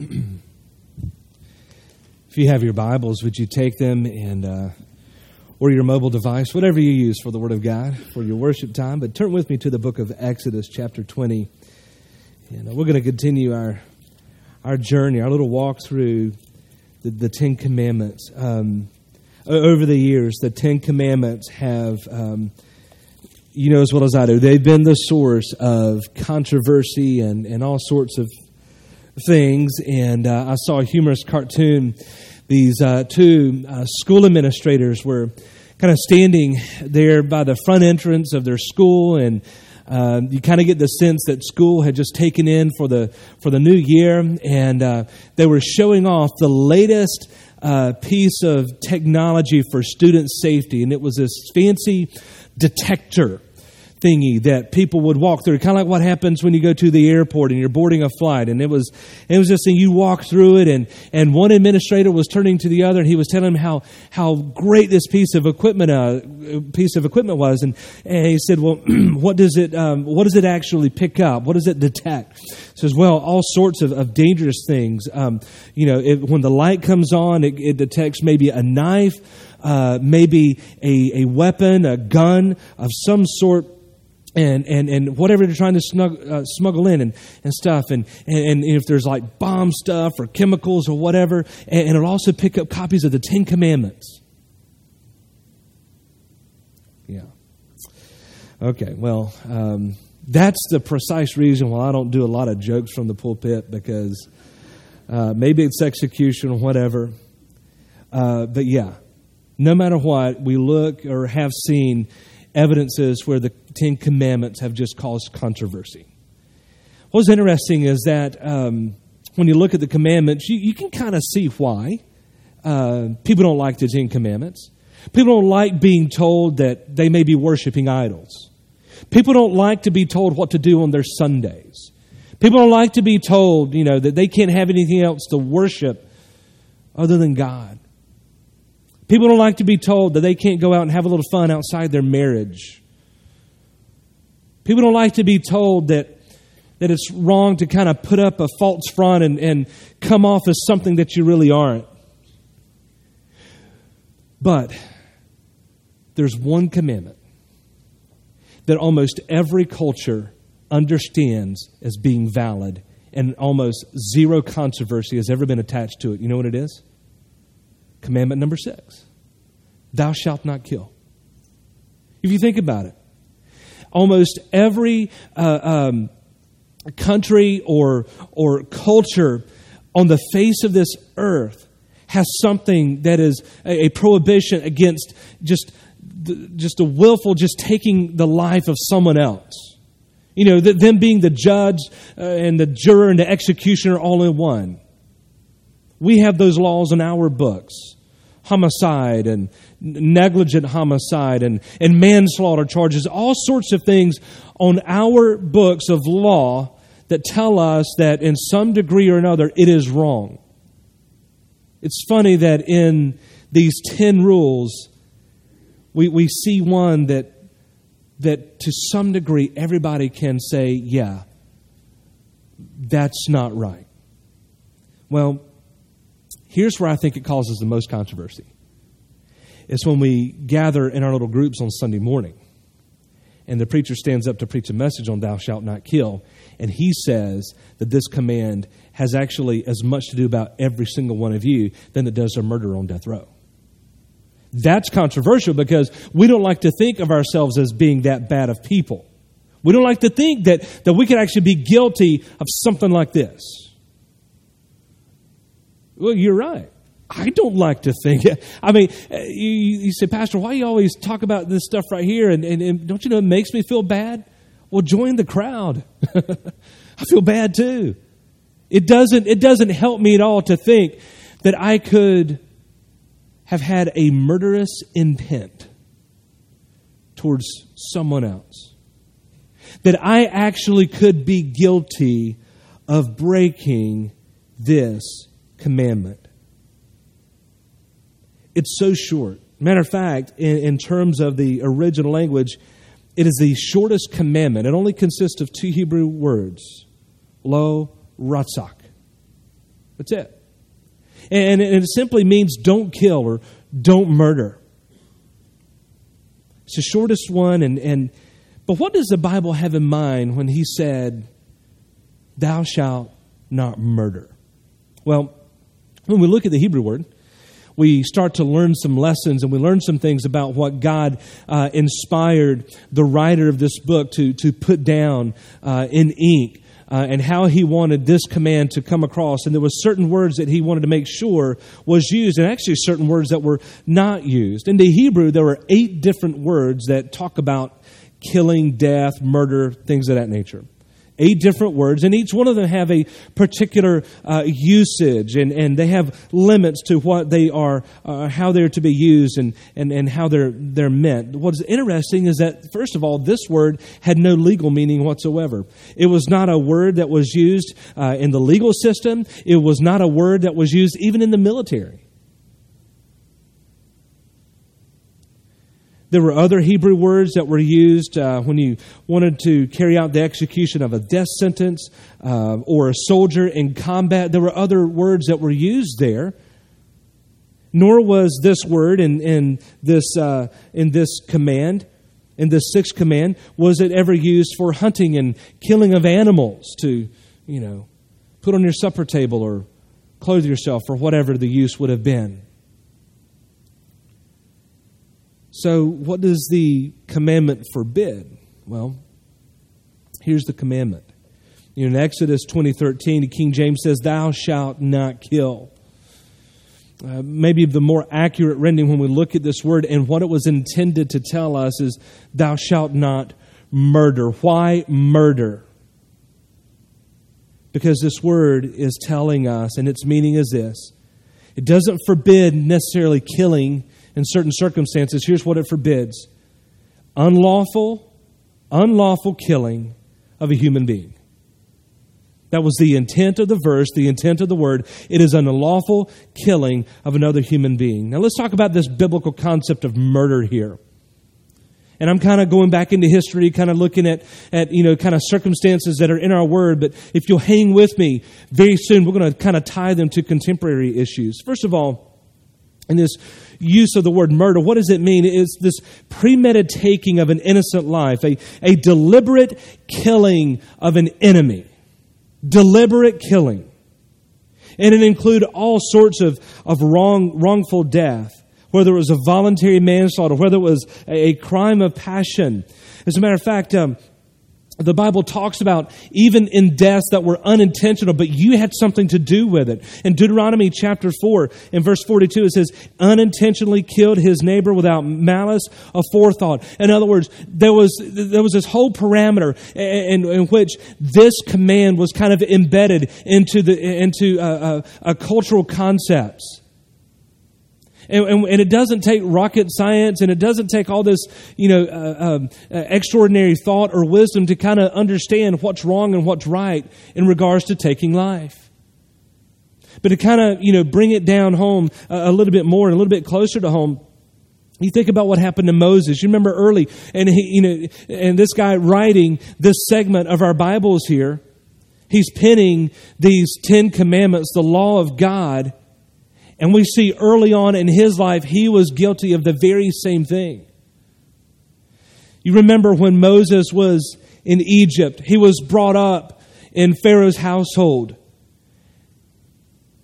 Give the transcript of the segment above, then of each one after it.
if you have your Bibles, would you take them and, uh, or your mobile device, whatever you use for the Word of God for your worship time? But turn with me to the book of Exodus, chapter 20. And uh, we're going to continue our, our journey, our little walk through the, the Ten Commandments. Um, over the years, the Ten Commandments have, um, you know as well as I do, they've been the source of controversy and, and all sorts of things. And uh, I saw a humorous cartoon. These uh, two uh, school administrators were kind of standing there by the front entrance of their school and um, you kind of get the sense that school had just taken in for the for the new year, and uh, they were showing off the latest uh, piece of technology for student safety, and it was this fancy detector thingy that people would walk through. Kind of like what happens when you go to the airport and you're boarding a flight. And it was, it was this thing, you walk through it and, and one administrator was turning to the other and he was telling him how, how great this piece of equipment, uh, piece of equipment was. And, and he said, well, what does it, um, what does it actually pick up? What does it detect? He says, well, all sorts of, of dangerous things. Um, you know, it, when the light comes on, it, it detects maybe a knife, uh, maybe a, a weapon, a gun of some sort and, and, and whatever they're trying to snug, uh, smuggle in and, and stuff. And, and, and, if there's like bomb stuff or chemicals or whatever. And, and it'll also pick up copies of the Ten Commandments. Yeah. Okay, well, um, that's the precise reason why I don't do a lot of jokes from the pulpit because uh, maybe it's execution or whatever. Uh, but yeah, no matter what, we look or have seen evidences where the Ten Commandments have just caused controversy. What's interesting is that um, when you look at the commandments, you, you can kind of see why uh, people don't like the Ten Commandments. People don't like being told that they may be worshiping idols. People don't like to be told what to do on their Sundays. People don't like to be told, you know, that they can't have anything else to worship other than God. People don't like to be told that they can't go out and have a little fun outside their marriage. People don't like to be told that, that it's wrong to kind of put up a false front and, and come off as something that you really aren't. But there's one commandment that almost every culture understands as being valid and almost zero controversy has ever been attached to it. You know what it is? Commandment number six Thou shalt not kill. If you think about it, almost every uh, um, country or, or culture on the face of this earth has something that is a, a prohibition against just, just a willful, just taking the life of someone else. You know, them being the judge uh, and the juror and the executioner all in one. We have those laws in our books homicide and negligent homicide and, and manslaughter charges, all sorts of things on our books of law that tell us that in some degree or another it is wrong. It's funny that in these 10 rules, we, we see one that, that to some degree everybody can say, yeah, that's not right. Well, Here's where I think it causes the most controversy. It's when we gather in our little groups on Sunday morning, and the preacher stands up to preach a message on thou shalt not kill, and he says that this command has actually as much to do about every single one of you than it does a murder on death row. That's controversial because we don't like to think of ourselves as being that bad of people. We don't like to think that, that we could actually be guilty of something like this. Well, you're right. I don't like to think. I mean, uh, you, you say, Pastor, why you always talk about this stuff right here? And, and, and don't you know it makes me feel bad? Well, join the crowd. I feel bad too. It doesn't, it doesn't help me at all to think that I could have had a murderous intent towards someone else. That I actually could be guilty of breaking this commandment. It's so short. Matter of fact, in, in terms of the original language, it is the shortest commandment. It only consists of two Hebrew words lo, ratzak. That's it. And it simply means don't kill or don't murder. It's the shortest one, and, and but what does the Bible have in mind when he said, Thou shalt not murder? Well, when we look at the Hebrew word, we start to learn some lessons and we learn some things about what God uh, inspired the writer of this book to, to put down uh, in ink. Uh, and how he wanted this command to come across and there were certain words that he wanted to make sure was used and actually certain words that were not used in the hebrew there were eight different words that talk about killing death murder things of that nature eight different words, and each one of them have a particular uh, usage, and, and they have limits to what they are, uh, how they're to be used, and, and, and how they're, they're meant. What's interesting is that, first of all, this word had no legal meaning whatsoever. It was not a word that was used uh, in the legal system, it was not a word that was used even in the military. There were other Hebrew words that were used uh, when you wanted to carry out the execution of a death sentence uh, or a soldier in combat. There were other words that were used there. Nor was this word in, in, this, uh, in this command, in this sixth command, was it ever used for hunting and killing of animals to, you know, put on your supper table or clothe yourself or whatever the use would have been. So, what does the commandment forbid? Well, here's the commandment. In Exodus 20:13, the King James says, "Thou shalt not kill." Uh, maybe the more accurate rendering when we look at this word and what it was intended to tell us is, "Thou shalt not murder." Why murder? Because this word is telling us, and its meaning is this: it doesn't forbid necessarily killing in certain circumstances, here's what it forbids unlawful, unlawful killing of a human being. That was the intent of the verse, the intent of the word. It is an unlawful killing of another human being. Now let's talk about this biblical concept of murder here. And I'm kind of going back into history, kind of looking at, at, you know, kind of circumstances that are in our word. But if you'll hang with me, very soon we're going to kind of tie them to contemporary issues. First of all, in this use of the word murder, what does it mean? It's this premeditating of an innocent life, a, a deliberate killing of an enemy. Deliberate killing. And it include all sorts of, of wrong, wrongful death, whether it was a voluntary manslaughter, whether it was a, a crime of passion. As a matter of fact, um, the Bible talks about even in deaths that were unintentional, but you had something to do with it. In Deuteronomy chapter 4, in verse 42, it says, unintentionally killed his neighbor without malice of forethought. In other words, there was, there was this whole parameter in, in which this command was kind of embedded into, the, into uh, uh, cultural concepts. And, and, and, it doesn't take rocket science and it doesn't take all this, you know, uh, um, uh, extraordinary thought or wisdom to kind of understand what's wrong and what's right in regards to taking life. But to kind of, you know, bring it down home a, a little bit more and a little bit closer to home, you think about what happened to Moses. You remember early, and he, you know, and this guy writing this segment of our Bibles here, he's penning these Ten Commandments, the law of God, and we see early on in his life, he was guilty of the very same thing. You remember when Moses was in Egypt, he was brought up in Pharaoh's household.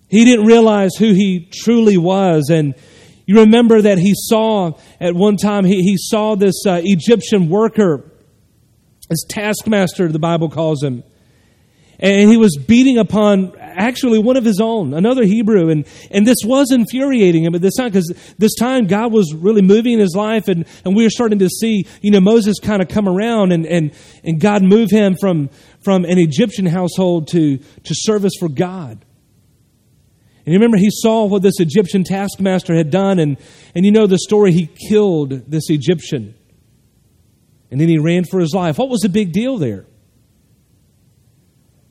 He didn't realize who he truly was. And you remember that he saw at one time, he, he saw this uh, Egyptian worker, his taskmaster, the Bible calls him. And he was beating upon actually one of his own, another Hebrew. And, and this was infuriating him at this time because this time God was really moving in his life and, and we were starting to see, you know, Moses kind of come around and, and, and God move him from, from an Egyptian household to, to service for God. And you remember he saw what this Egyptian taskmaster had done, and, and you know the story, he killed this Egyptian. And then he ran for his life. What was the big deal there?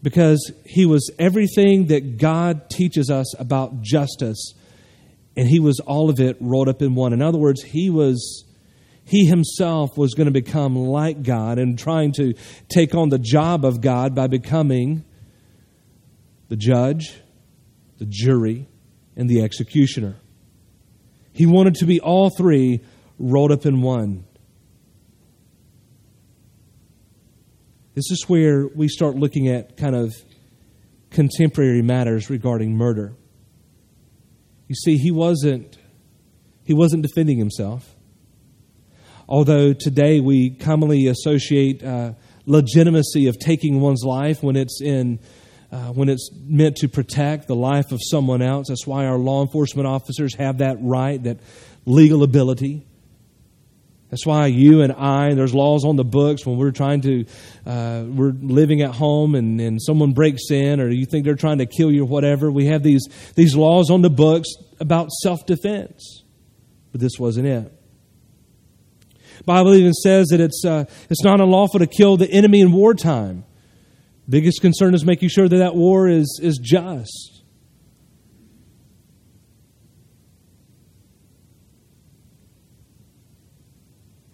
Because he was everything that God teaches us about justice, and he was all of it rolled up in one. In other words, he was he himself was going to become like God and trying to take on the job of God by becoming the judge, the jury, and the executioner. He wanted to be all three rolled up in one. This is where we start looking at kind of contemporary matters regarding murder. You see, he wasn't he wasn't defending himself. Although today we commonly associate uh, legitimacy of taking one's life when it's in uh, when it's meant to protect the life of someone else. That's why our law enforcement officers have that right, that legal ability. That's why you and I, there's laws on the books when we're trying to, uh, we're living at home and, and someone breaks in or you think they're trying to kill you or whatever. We have these, these laws on the books about self defense. But this wasn't it. Bible even says that it's, uh, it's not unlawful to kill the enemy in wartime. Biggest concern is making sure that that war is, is just.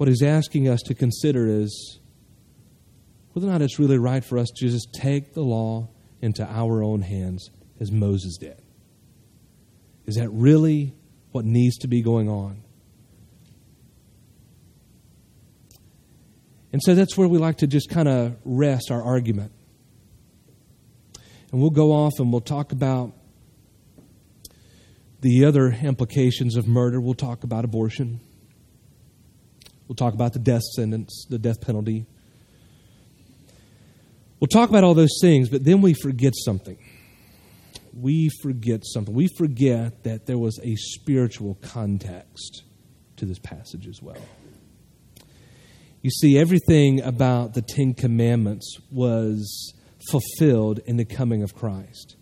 What he's asking us to consider is whether or not it's really right for us to just take the law into our own hands as Moses did. Is that really what needs to be going on? And so that's where we like to just kind of rest our argument. And we'll go off and we'll talk about the other implications of murder. We'll talk about abortion. We'll talk about the death sentence, the death penalty. We'll talk about all those things, but then we forget something. We forget something. We forget that there was a spiritual context to this passage as well. You see, everything about the Ten Commandments was fulfilled in the coming of Christ.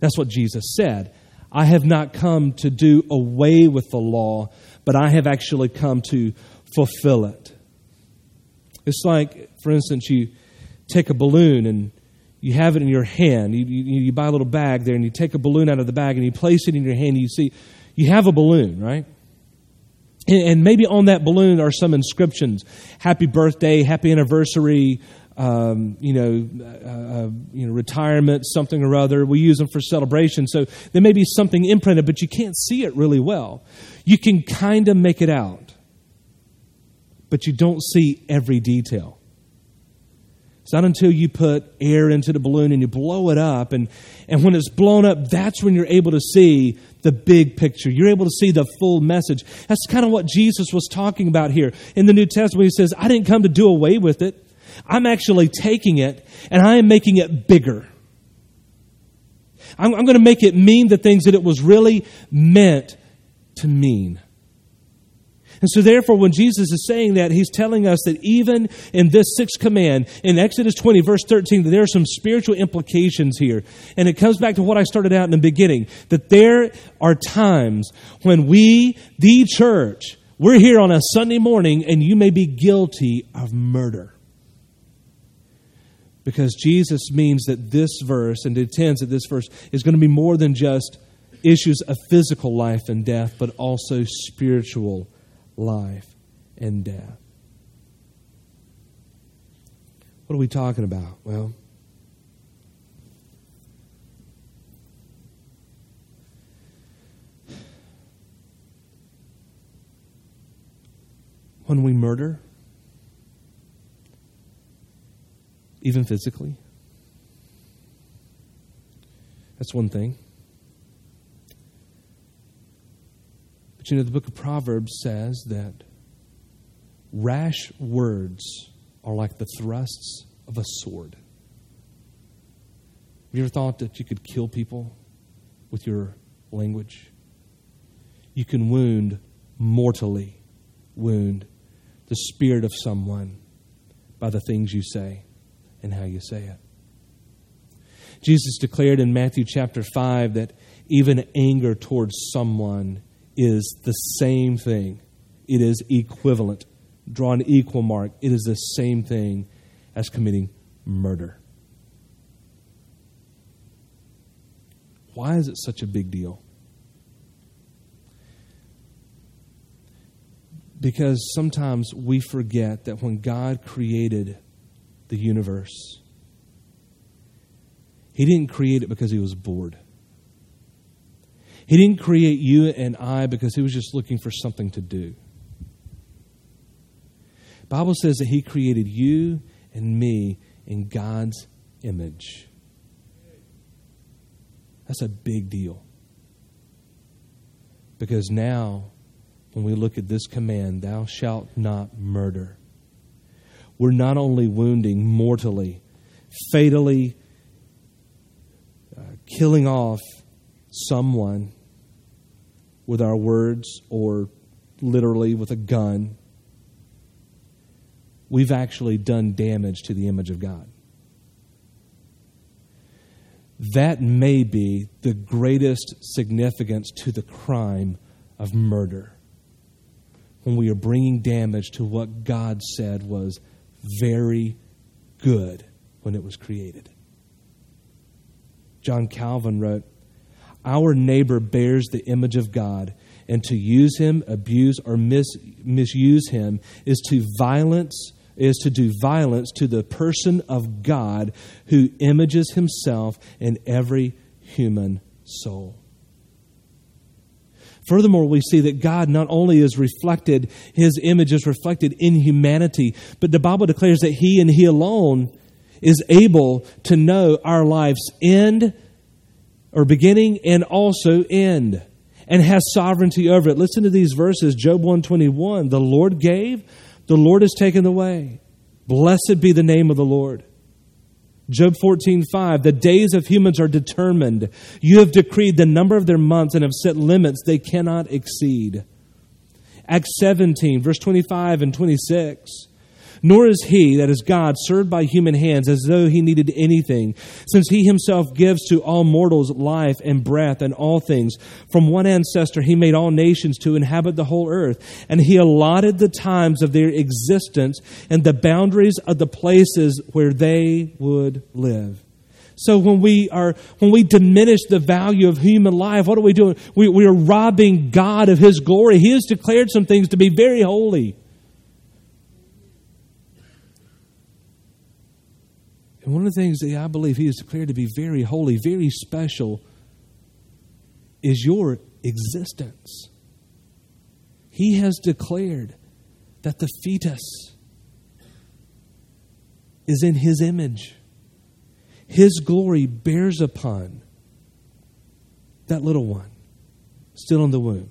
That's what Jesus said. I have not come to do away with the law, but I have actually come to fulfill it. It's like, for instance, you take a balloon and you have it in your hand. You, you, you, buy a little bag there and you take a balloon out of the bag and you place it in your hand. And you see, you have a balloon, right? And, and maybe on that balloon are some inscriptions Happy birthday, happy anniversary, um, you know, uh, uh, you know, retirement, something or other. We use them for celebration. So there may be something imprinted, but you can't see it really well. You can kind of make it out but you don't see every detail. It's not until you put air into the balloon and you blow it up, and, and when it's blown up, that's when you're able to see the big picture. You're able to see the full message. That's kind of what Jesus was talking about here in the New Testament. He says, I didn't come to do away with it. I'm actually taking it and I am making it bigger. I'm, I'm going to make it mean the things that it was really meant to mean. And so, therefore, when Jesus is saying that, he's telling us that even in this sixth command, in Exodus 20, verse 13, that there are some spiritual implications here. And it comes back to what I started out in the beginning that there are times when we, the church, we're here on a Sunday morning and you may be guilty of murder. Because Jesus means that this verse and intends that this verse is going to be more than just issues of physical life and death, but also spiritual life and death. What are we talking about? Well, when we murder, even physically, that's one thing. But you know, the book of Proverbs says that rash words are like the thrusts of a sword. Have you ever thought that you could kill people with your language? You can wound, mortally wound, the spirit of someone by the things you say and how you say it. Jesus declared in Matthew chapter 5 that even anger towards someone is the same thing. It is equivalent. Draw an equal mark. It is the same thing as committing murder. Why is it such a big deal? Because sometimes we forget that when God created the universe, He didn't create it because He was bored. He didn't create you and I because he was just looking for something to do. Bible says that he created you and me in God's image. That's a big deal. Because now, when we look at this command, thou shalt not murder, we're not only wounding mortally, fatally, uh, killing off someone with our words or literally with a gun, we've actually done damage to the image of God. That may be the greatest significance to the crime of murder when we are bringing damage to what God said was very good when it was created. John Calvin wrote, Our neighbor bears the image of God, and to use him, abuse, or mis- misuse him is to violence is to do violence to the person of God who images himself in every human soul. Furthermore, we see that God not only is reflected, his image is reflected in humanity, but the Bible declares that he and he alone is able to know our life's end or beginning and also end and has sovereignty over it. Listen to these verses, Job 121, the Lord gave, the Lord has taken away. Blessed be the name of the Lord. Job 14:5 The days of humans are determined. You have decreed the number of their months and have set limits they cannot exceed. Acts 17 verse 25 and 26 nor is he, that is God, served by human hands as though he needed anything, since he himself gives to all mortals life and breath and all things. From one ancestor he made all nations to inhabit the whole earth, and he allotted the times of their existence and the boundaries of the places where they would live. So when we are when we diminish the value of human life, what are we doing? We, we are robbing God of His glory. He has declared some things to be very holy. And one of the things that I believe he has declared to be very holy, very special, is your existence. He has declared that the fetus is in his image. His glory bears upon that little one still in the womb.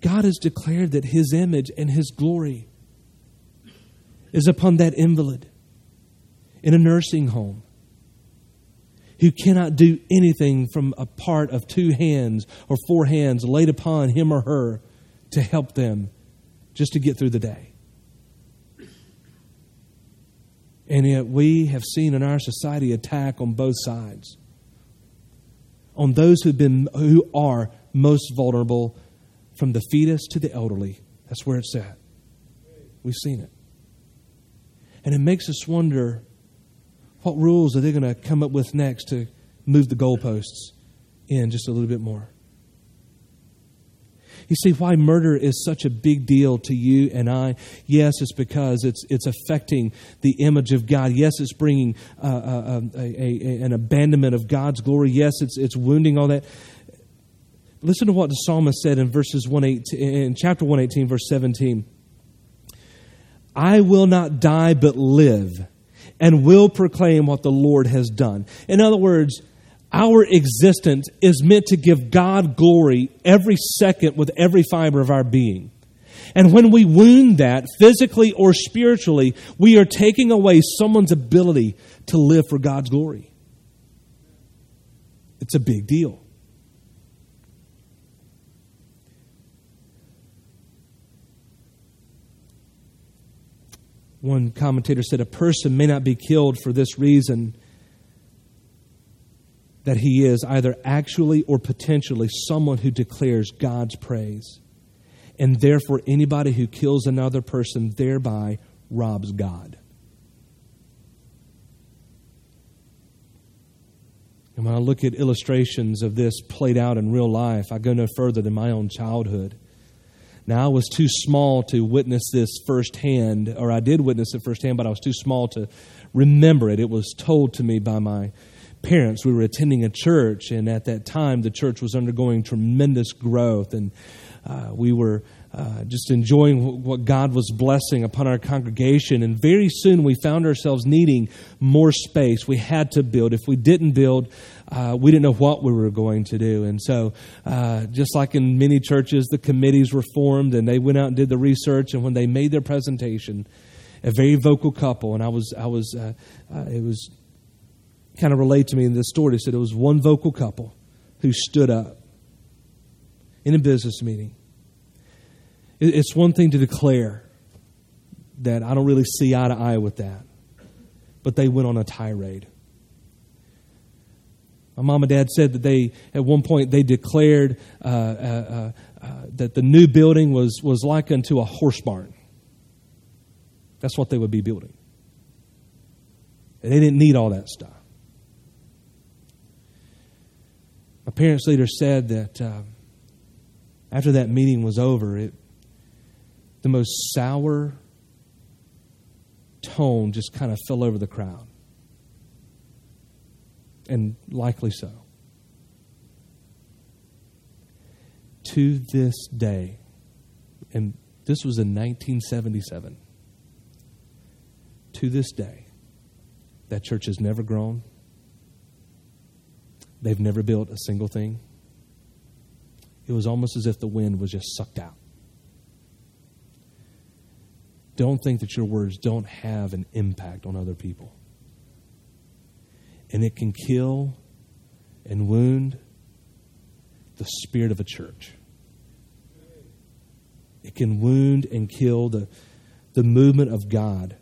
God has declared that his image and his glory is upon that invalid in a nursing home who cannot do anything from a part of two hands or four hands laid upon him or her to help them just to get through the day. And yet we have seen in our society attack on both sides. On those who've been who are most vulnerable from the fetus to the elderly. That's where it's at. We've seen it. And it makes us wonder what rules are they going to come up with next to move the goalposts in just a little bit more. You see why murder is such a big deal to you and I? Yes, it's because it's it's affecting the image of God. Yes, it's bringing uh, uh, a, a, an abandonment of God's glory. Yes, it's it's wounding all that. Listen to what the psalmist said in verses one eighteen in chapter one eighteen, verse seventeen. I will not die but live and will proclaim what the Lord has done. In other words, our existence is meant to give God glory every second with every fiber of our being. And when we wound that, physically or spiritually, we are taking away someone's ability to live for God's glory. It's a big deal. One commentator said a person may not be killed for this reason that he is either actually or potentially someone who declares God's praise. And therefore, anybody who kills another person thereby robs God. And when I look at illustrations of this played out in real life, I go no further than my own childhood. Now, I was too small to witness this firsthand, or I did witness it firsthand, but I was too small to remember it. It was told to me by my, parents. We were attending a church, and at that time, the church was undergoing tremendous growth, and uh, we were uh, just enjoying what God was blessing upon our congregation. And very soon we found ourselves needing more space. We had to build. If we didn't build, uh, we didn't know what we were going to do. And so, uh, just like in many churches, the committees were formed and they went out and did the research. And when they made their presentation, a very vocal couple, and I was, I was, uh, uh, it was kind of relayed to me in this story. They said it was one vocal couple who stood up in a business meeting it's one thing to declare that I don't really see eye to eye with that, but they went on a tirade. My mom and dad said that they, at one point, they declared uh, uh, uh, uh, that the new building was, was like unto a horse barn. That's what they would be building. And they didn't need all that stuff. My parents later said that uh, after that meeting was over, it the most sour tone just kind of fell over the crowd. And likely so. To this day, and this was in 1977, to this day, that church has never grown. They've never built a single thing. It was almost as if the wind was just sucked out. Don't think that your words don't have an impact on other people. And it can kill and wound the spirit of a church. It can wound and kill the, the movement of God.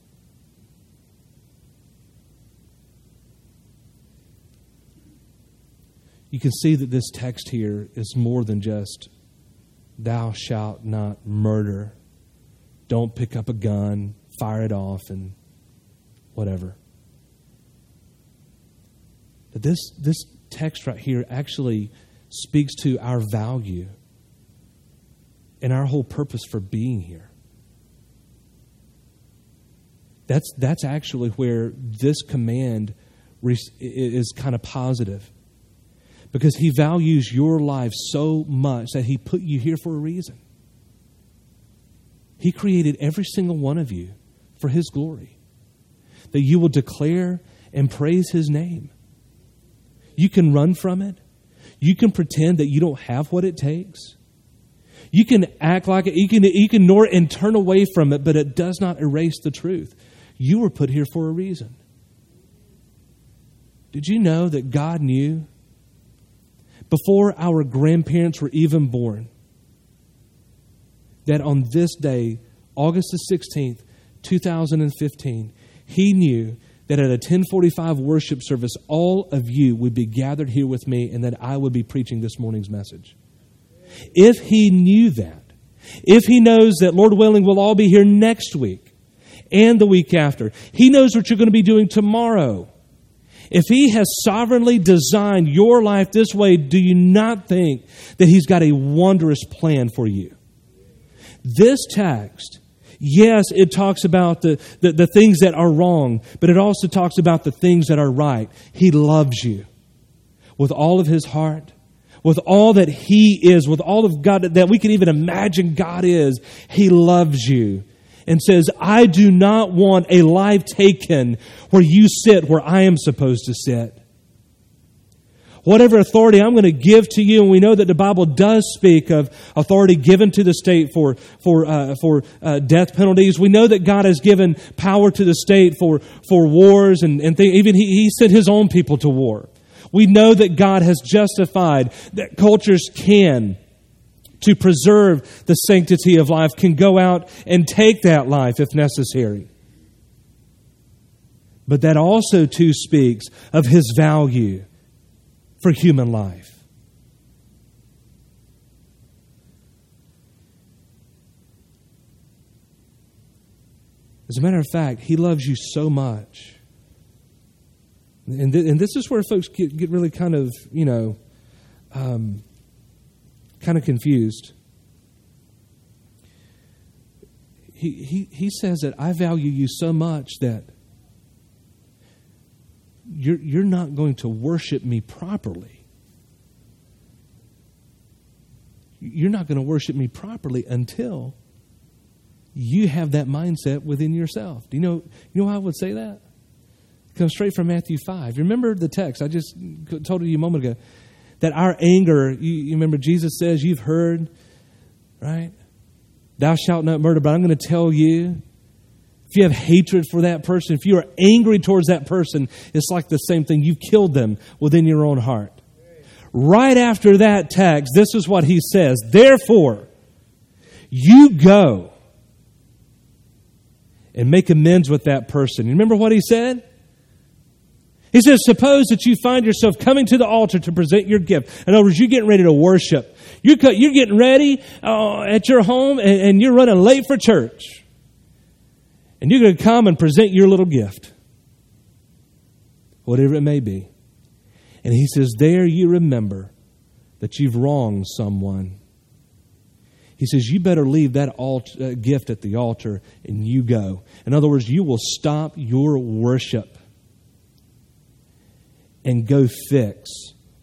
You can see that this text here is more than just, thou shalt not murder don't pick up a gun, fire it off, and whatever. But this, this text right here actually speaks to our value and our whole purpose for being here. That's, that's actually where this command is kind of positive. Because he values your life so much that he put you here for a reason. He created every single one of you for His glory, that you will declare and praise His name. You can run from it. You can pretend that you don't have what it takes. You can act like it. You can, ignore it and turn away from it, but it does not erase the truth. You were put here for a reason. Did you know that God knew before our grandparents were even born that on this day, August the 16th, 2015, he knew that at a 1045 worship service, all of you would be gathered here with me and that I would be preaching this morning's message. If he knew that, if he knows that, Lord willing, we'll all be here next week and the week after, he knows what you're going to be doing tomorrow. If he has sovereignly designed your life this way, do you not think that he's got a wondrous plan for you? This text, yes, it talks about the, the, the, things that are wrong, but it also talks about the things that are right. He loves you with all of his heart, with all that he is, with all of God that we can even imagine God is. He loves you and says, I do not want a life taken where you sit where I am supposed to sit whatever authority I'm going to give to you, and we know that the Bible does speak of authority given to the state for for uh, for uh, death penalties. We know that God has given power to the state for for wars and and th- even he, he sent His own people to war. We know that God has justified that cultures can to preserve the sanctity of life can go out and take that life if necessary. But that also too speaks of his value for human life. As a matter of fact, He loves you so much. And, th- and this is where folks get, get really kind of, you know, um, kind of confused. He, he, he says that I value you so much that you're, you're not going to worship me properly. You're not going to worship me properly until you have that mindset within yourself. Do you know, you know how I would say that? It comes straight from Matthew 5. Remember the text I just told you a moment ago that our anger, you, you remember Jesus says, You've heard, right? Thou shalt not murder, but I'm going to tell you if you have hatred for that person, if you are angry towards that person, it's like the same thing. You've killed them within your own heart. Right after that text, this is what he says Therefore, you go and make amends with that person. You remember what he said? He says, Suppose that you find yourself coming to the altar to present your gift. In other words, you're getting ready to worship. You're, you're getting ready uh, at your home and, and you're running late for church. And you're going to come and present your little gift, whatever it may be. And he says, There you remember that you've wronged someone. He says, You better leave that alt- uh, gift at the altar and you go. In other words, you will stop your worship and go fix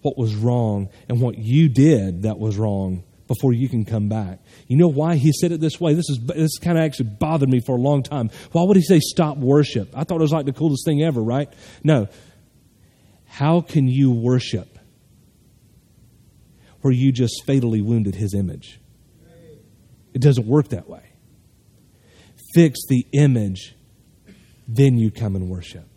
what was wrong and what you did that was wrong before you can come back. You know why he said it this way? This is this kind of actually bothered me for a long time. Why would he say stop worship? I thought it was like the coolest thing ever, right? No. How can you worship where you just fatally wounded his image? It doesn't work that way. Fix the image, then you come and worship.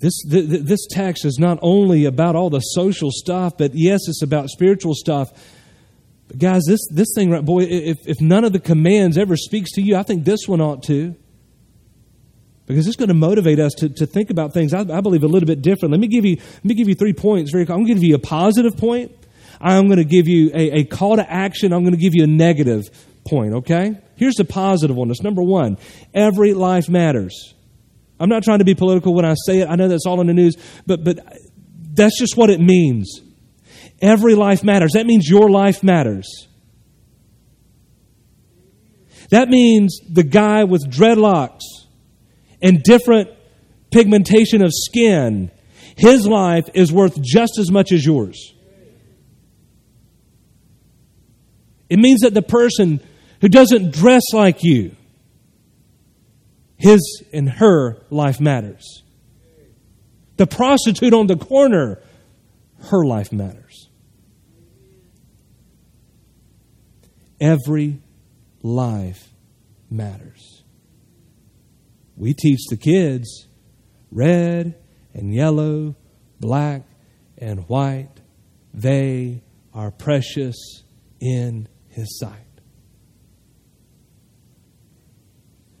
This, this text is not only about all the social stuff, but yes, it's about spiritual stuff. But guys, this, this thing, right, boy, if, if none of the commands ever speaks to you, I think this one ought to. Because it's going to motivate us to, to think about things, I, I believe, a little bit different. Let me give you, let me give you three points. Very, I'm going to give you a positive point. I'm going to give you a, a call to action. I'm going to give you a negative point, okay? Here's the positive one. It's number one every life matters. I'm not trying to be political when I say it. I know that's all in the news, but, but that's just what it means. Every life matters. That means your life matters. That means the guy with dreadlocks and different pigmentation of skin, his life is worth just as much as yours. It means that the person who doesn't dress like you, his and her life matters. The prostitute on the corner, her life matters. Every life matters. We teach the kids red and yellow, black and white, they are precious in His sight.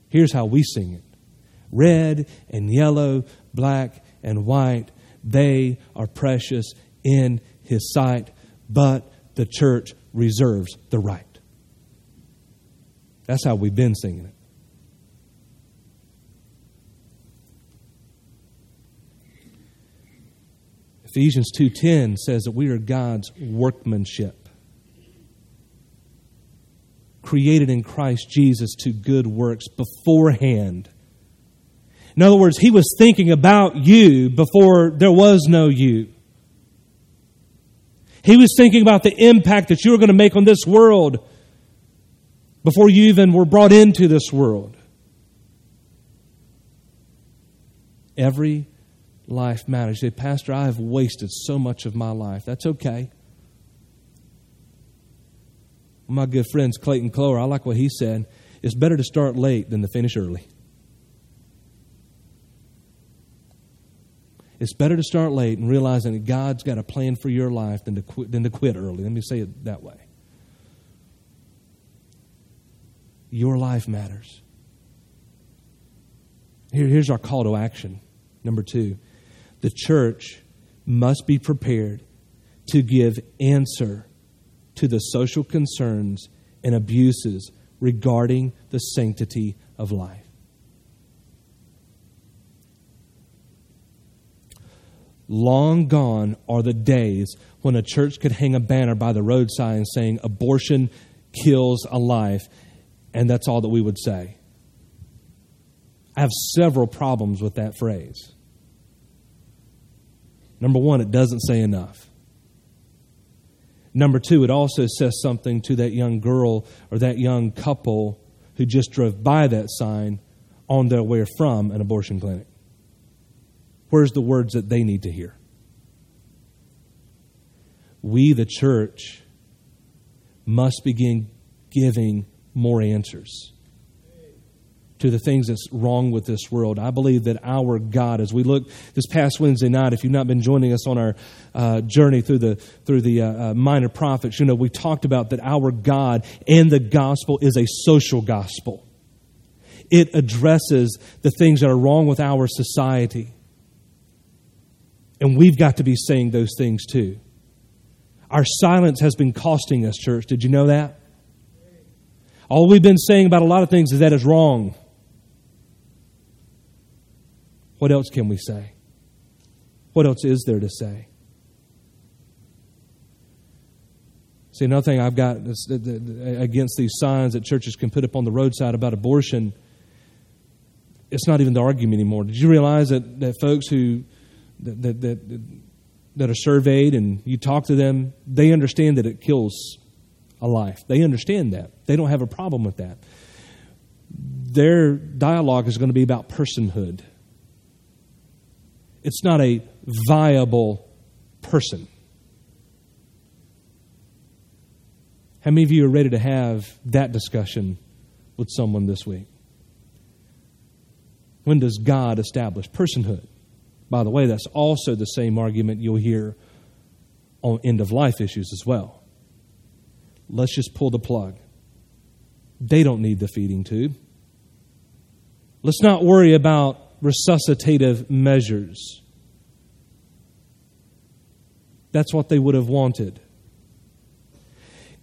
Here's how we sing it red and yellow, black and white, they are precious in His sight, but the church reserves the right. That's how we've been singing it. Ephesians 2:10 says that we are God's workmanship created in Christ Jesus to good works beforehand. In other words, he was thinking about you before there was no you. He was thinking about the impact that you were going to make on this world before you even were brought into this world. Every life matters. You say, Pastor, I have wasted so much of my life. That's okay my good friends Clayton Clower, I like what he said. It's better to start late than to finish early. It's better to start late and realizing that God's got a plan for your life than to quit, than to quit early. Let me say it that way. Your life matters. Here, here's our call to action. Number two, the church must be prepared to give answer to the social concerns and abuses regarding the sanctity of life. Long gone are the days when a church could hang a banner by the roadside saying, Abortion kills a life, and that's all that we would say. I have several problems with that phrase. Number one, it doesn't say enough. Number two, it also says something to that young girl or that young couple who just drove by that sign on their way from an abortion clinic. Where's the words that they need to hear? We, the church, must begin giving more answers to the things that's wrong with this world. I believe that our God, as we look this past Wednesday night, if you've not been joining us on our uh, journey through the through the uh, uh, minor prophets, you know we talked about that our God and the gospel is a social gospel. It addresses the things that are wrong with our society, and we've got to be saying those things too. Our silence has been costing us, church. Did you know that? All we've been saying about a lot of things is that is wrong. What else can we say? What else is there to say? See, another thing I've got against these signs that churches can put up on the roadside about abortion, it's not even the argument anymore. Did you realize that, that folks who that, that, that, are surveyed and you talk to them, they understand that it kills a life. They understand that. They don't have a problem with that. Their dialogue is going to be about personhood it's not a viable person. How many of you are ready to have that discussion with someone this week? When does God establish personhood? By the way, that's also the same argument you'll hear on end of life issues as well. Let's just pull the plug. They don't need the feeding tube. Let's not worry about resuscitative measures. That's what they would have wanted.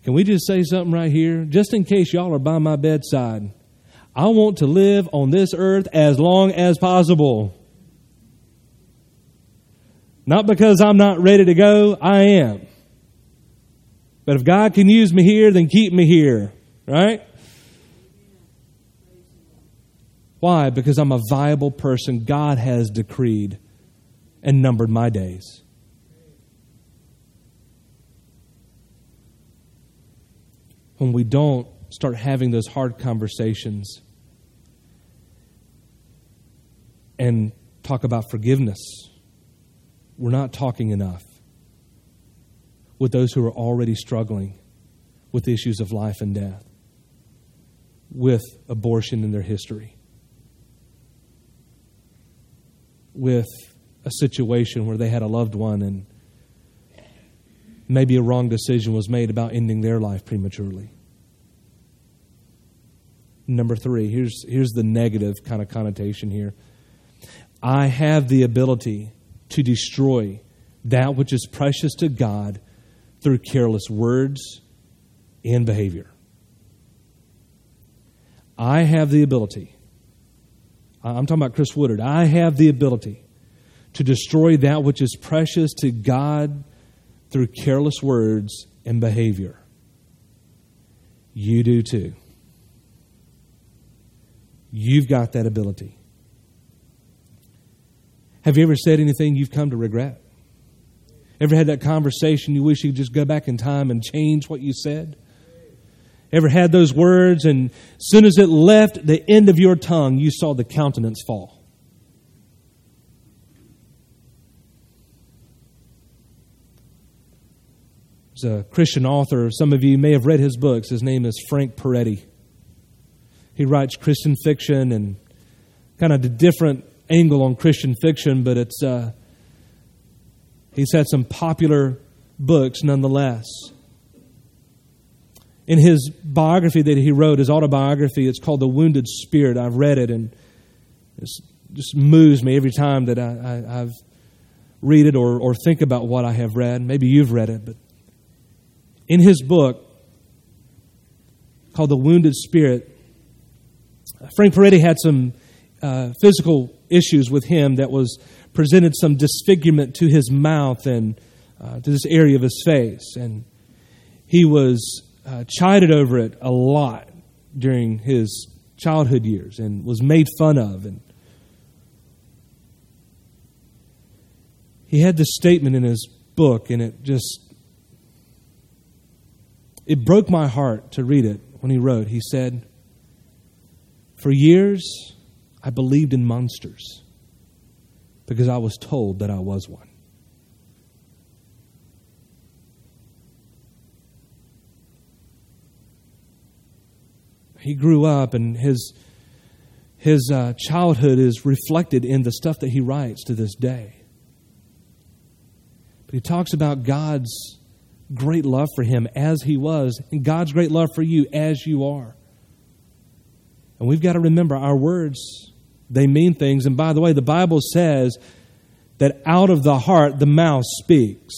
Can we just say something right here? Just in case y'all are by my bedside, I want to live on this earth as long as possible. Not because I'm not ready to go, I am. But if God can use me here, then keep me here, right? Why? Because I'm a viable person. God has decreed and numbered my days. When we don't start having those hard conversations and talk about forgiveness, we're not talking enough with those who are already struggling with issues of life and death, with abortion in their history. with a situation where they had a loved one and maybe a wrong decision was made about ending their life prematurely. Number three, here's, here's the negative kind of connotation here. I have the ability to destroy that which is precious to God through careless words and behavior. I have the ability I'm talking about Chris Woodard. I have the ability to destroy that which is precious to God through careless words and behavior. You do too. You've got that ability. Have you ever said anything you've come to regret? Ever had that conversation you wish you could just go back in time and change what you said? Ever had those words, and as soon as it left the end of your tongue, you saw the countenance fall? There's a Christian author. Some of you may have read his books. His name is Frank Peretti. He writes Christian fiction and kind of a different angle on Christian fiction, but it's uh, he's had some popular books nonetheless in his biography that he wrote, his autobiography, it's called The Wounded Spirit. I've read it and it just moves me every time that I, I, have read it or, or think about what I have read. Maybe you've read it, but in his book called The Wounded Spirit, Frank Peretti had some uh, physical issues with him that was presented some disfigurement to his mouth and uh, to this area of his face. And he was uh, chided over it a lot during his childhood years and was made fun of. And he had this statement in his book, and it just it broke my heart to read it when he wrote. He said, For years, I believed in monsters because I was told that I was one. He grew up, and his, his uh, childhood is reflected in the stuff that he writes to this day. But he talks about God's great love for him as he was, and God's great love for you as you are. And we've got to remember our words, they mean things. And by the way, the Bible says that out of the heart the mouth speaks.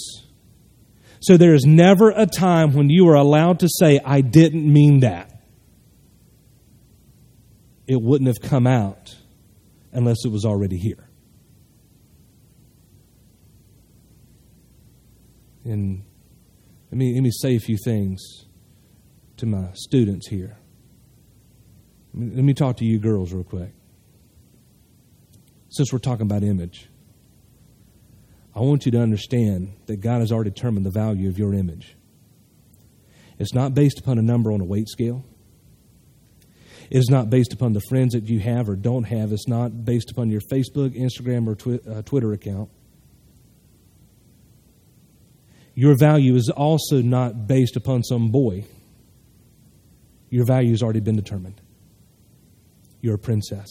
So there is never a time when you are allowed to say, I didn't mean that. It wouldn't have come out unless it was already here. And let me, let me say a few things to my students here. Let me talk to you girls real quick. Since we're talking about image, I want you to understand that God has already determined the value of your image. It's not based upon a number on a weight scale. It is not based upon the friends that you have or don't have. It's not based upon your Facebook, Instagram, or twi- uh, Twitter account. Your value is also not based upon some boy. Your value has already been determined. You're a princess.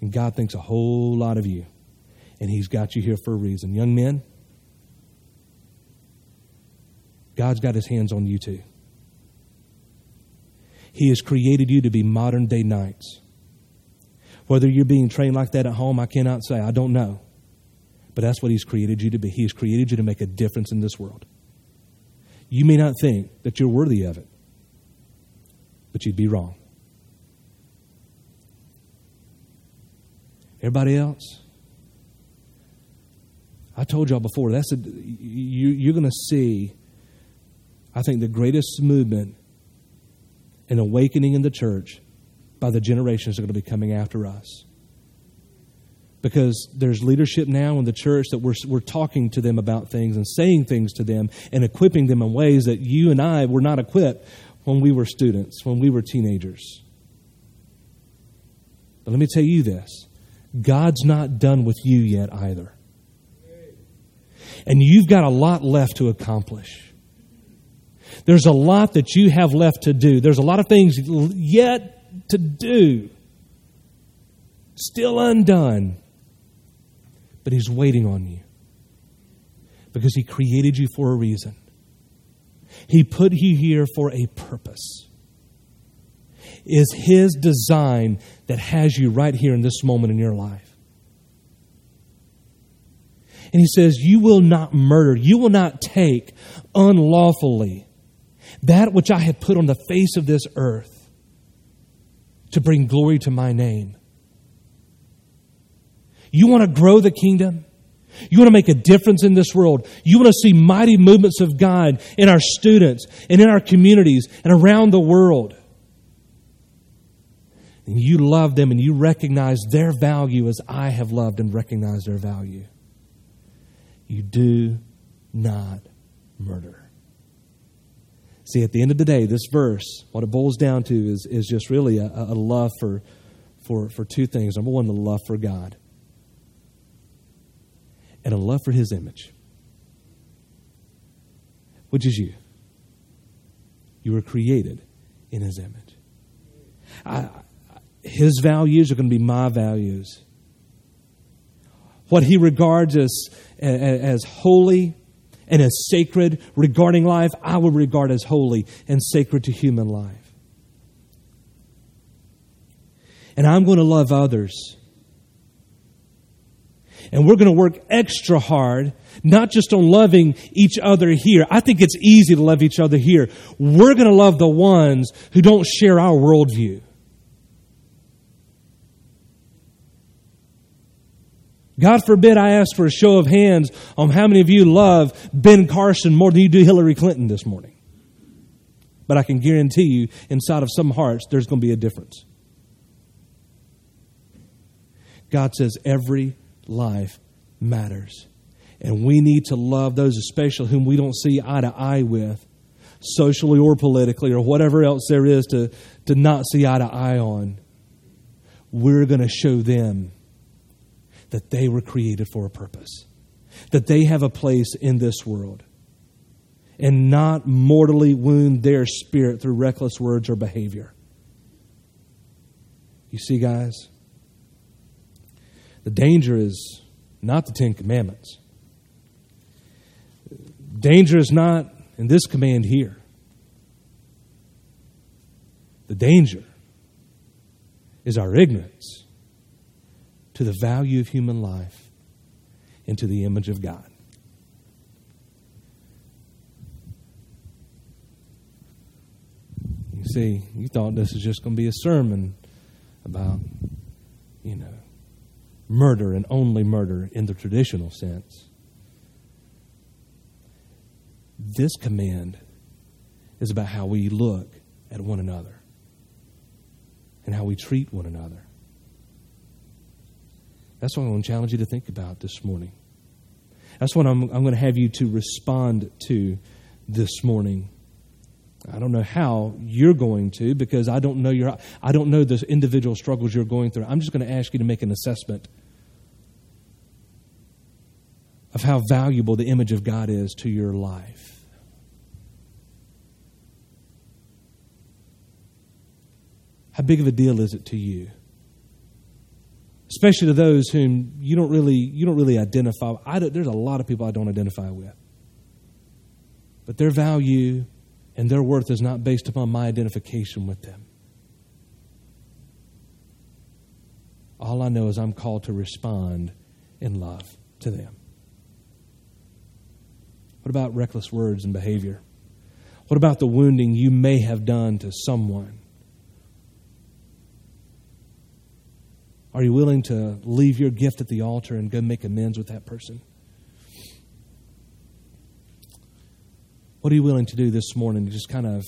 And God thinks a whole lot of you. And He's got you here for a reason. Young men, God's got His hands on you too. He has created you to be modern day knights. Whether you're being trained like that at home, I cannot say. I don't know. But that's what He's created you to be. He has created you to make a difference in this world. You may not think that you're worthy of it, but you'd be wrong. Everybody else? I told y'all before, that's a, you, you're going to see, I think, the greatest movement and awakening in the church by the generations that are going to be coming after us because there's leadership now in the church that we're, we're talking to them about things and saying things to them and equipping them in ways that you and I were not equipped when we were students, when we were teenagers. But let me tell you this God's not done with you yet either. And you've got a lot left to accomplish. There's a lot that you have left to do. There's a lot of things yet to do, still undone. But He's waiting on you because He created you for a reason. He put you here for a purpose. Is His design that has you right here in this moment in your life. And He says, You will not murder, you will not take unlawfully that which I have put on the face of this earth to bring glory to my name. You want to grow the kingdom? You want to make a difference in this world. You want to see mighty movements of God in our students and in our communities and around the world. And you love them and you recognize their value as I have loved and recognized their value. You do not murder. See, at the end of the day, this verse, what it boils down to is, is just really a, a love for, for, for two things. Number one, the love for God and a love for his image, which is you. You were created in his image. I, his values are going to be my values. What he regards as, as holy and as sacred regarding life, I will regard as holy and sacred to human life. And I'm going to love others and we're going to work extra hard, not just on loving each other here. I think it's easy to love each other here. We're going to love the ones who don't share our worldview. God forbid I ask for a show of hands on how many of you love Ben Carson more than you do Hillary Clinton this morning. But I can guarantee you, inside of some hearts, there's going to be a difference. God says every life matters. And we need to love those, especially whom we don't see eye to eye with, socially or politically, or whatever else there is to, to not see eye to eye on. We're going to show them that they were created for a purpose, that they have a place in this world, and not mortally wound their spirit through reckless words or behavior. You see, guys, the danger is not the Ten Commandments. Danger is not in this command here. The danger is our ignorance to the value of human life and to the image of God. You see, you thought this was just going to be a sermon about, you know, murder and only murder in the traditional sense. This command is about how we look at one another and how we treat one another. That's what I want to challenge you to think about this morning. That's what I'm, I'm going to have you to respond to this morning. I don't know how you're going to because I don't know your I don't know the individual struggles you're going through. I'm just going to ask you to make an assessment of how valuable the image of God is to your life. How big of a deal is it to you? Especially to those whom you don't really you don't really identify. I there's a lot of people I don't identify with, but their value and their worth is not based upon my identification with them. All I know is I'm called to respond in love to them. What about reckless words and behavior? What about the wounding you may have done to someone? Are you willing to leave your gift at the altar and go make amends with that person? What are you willing to do this morning to just kind of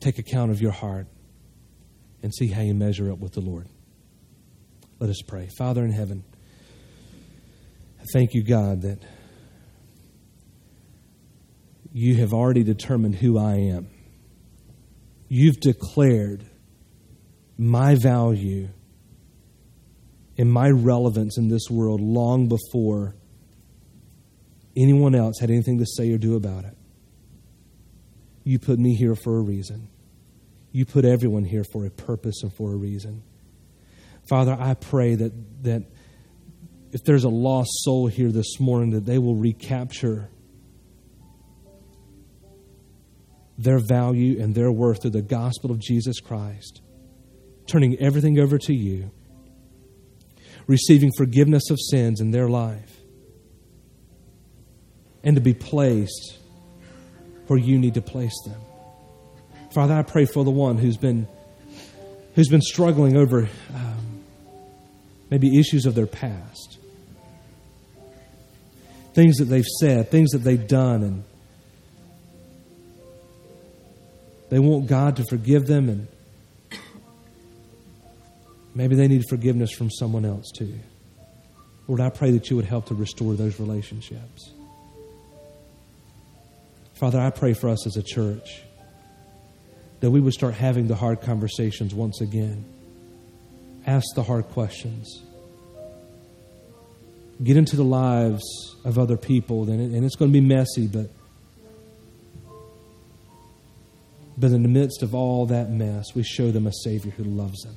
take account of your heart and see how you measure up with the Lord? Let us pray. Father in heaven, thank you, God, that you have already determined who I am. You've declared my value and my relevance in this world long before anyone else had anything to say or do about it. You put me here for a reason. You put everyone here for a purpose and for a reason. Father, I pray that, that if there's a lost soul here this morning, that they will recapture their value and their worth through the gospel of Jesus Christ, turning everything over to you, receiving forgiveness of sins in their life, and to be placed where you need to place them. Father, I pray for the one who's been who's been struggling over um, maybe issues of their past, things that they've said, things that they've done, and They want God to forgive them, and maybe they need forgiveness from someone else too. Lord, I pray that you would help to restore those relationships. Father, I pray for us as a church that we would start having the hard conversations once again. Ask the hard questions. Get into the lives of other people, and it's going to be messy, but But in the midst of all that mess, we show them a Savior who loves them.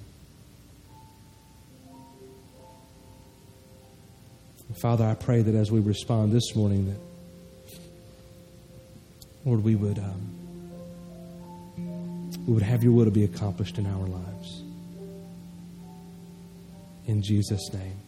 Father, I pray that as we respond this morning, that, Lord, we would, um, we would have your will to be accomplished in our lives. In Jesus' name.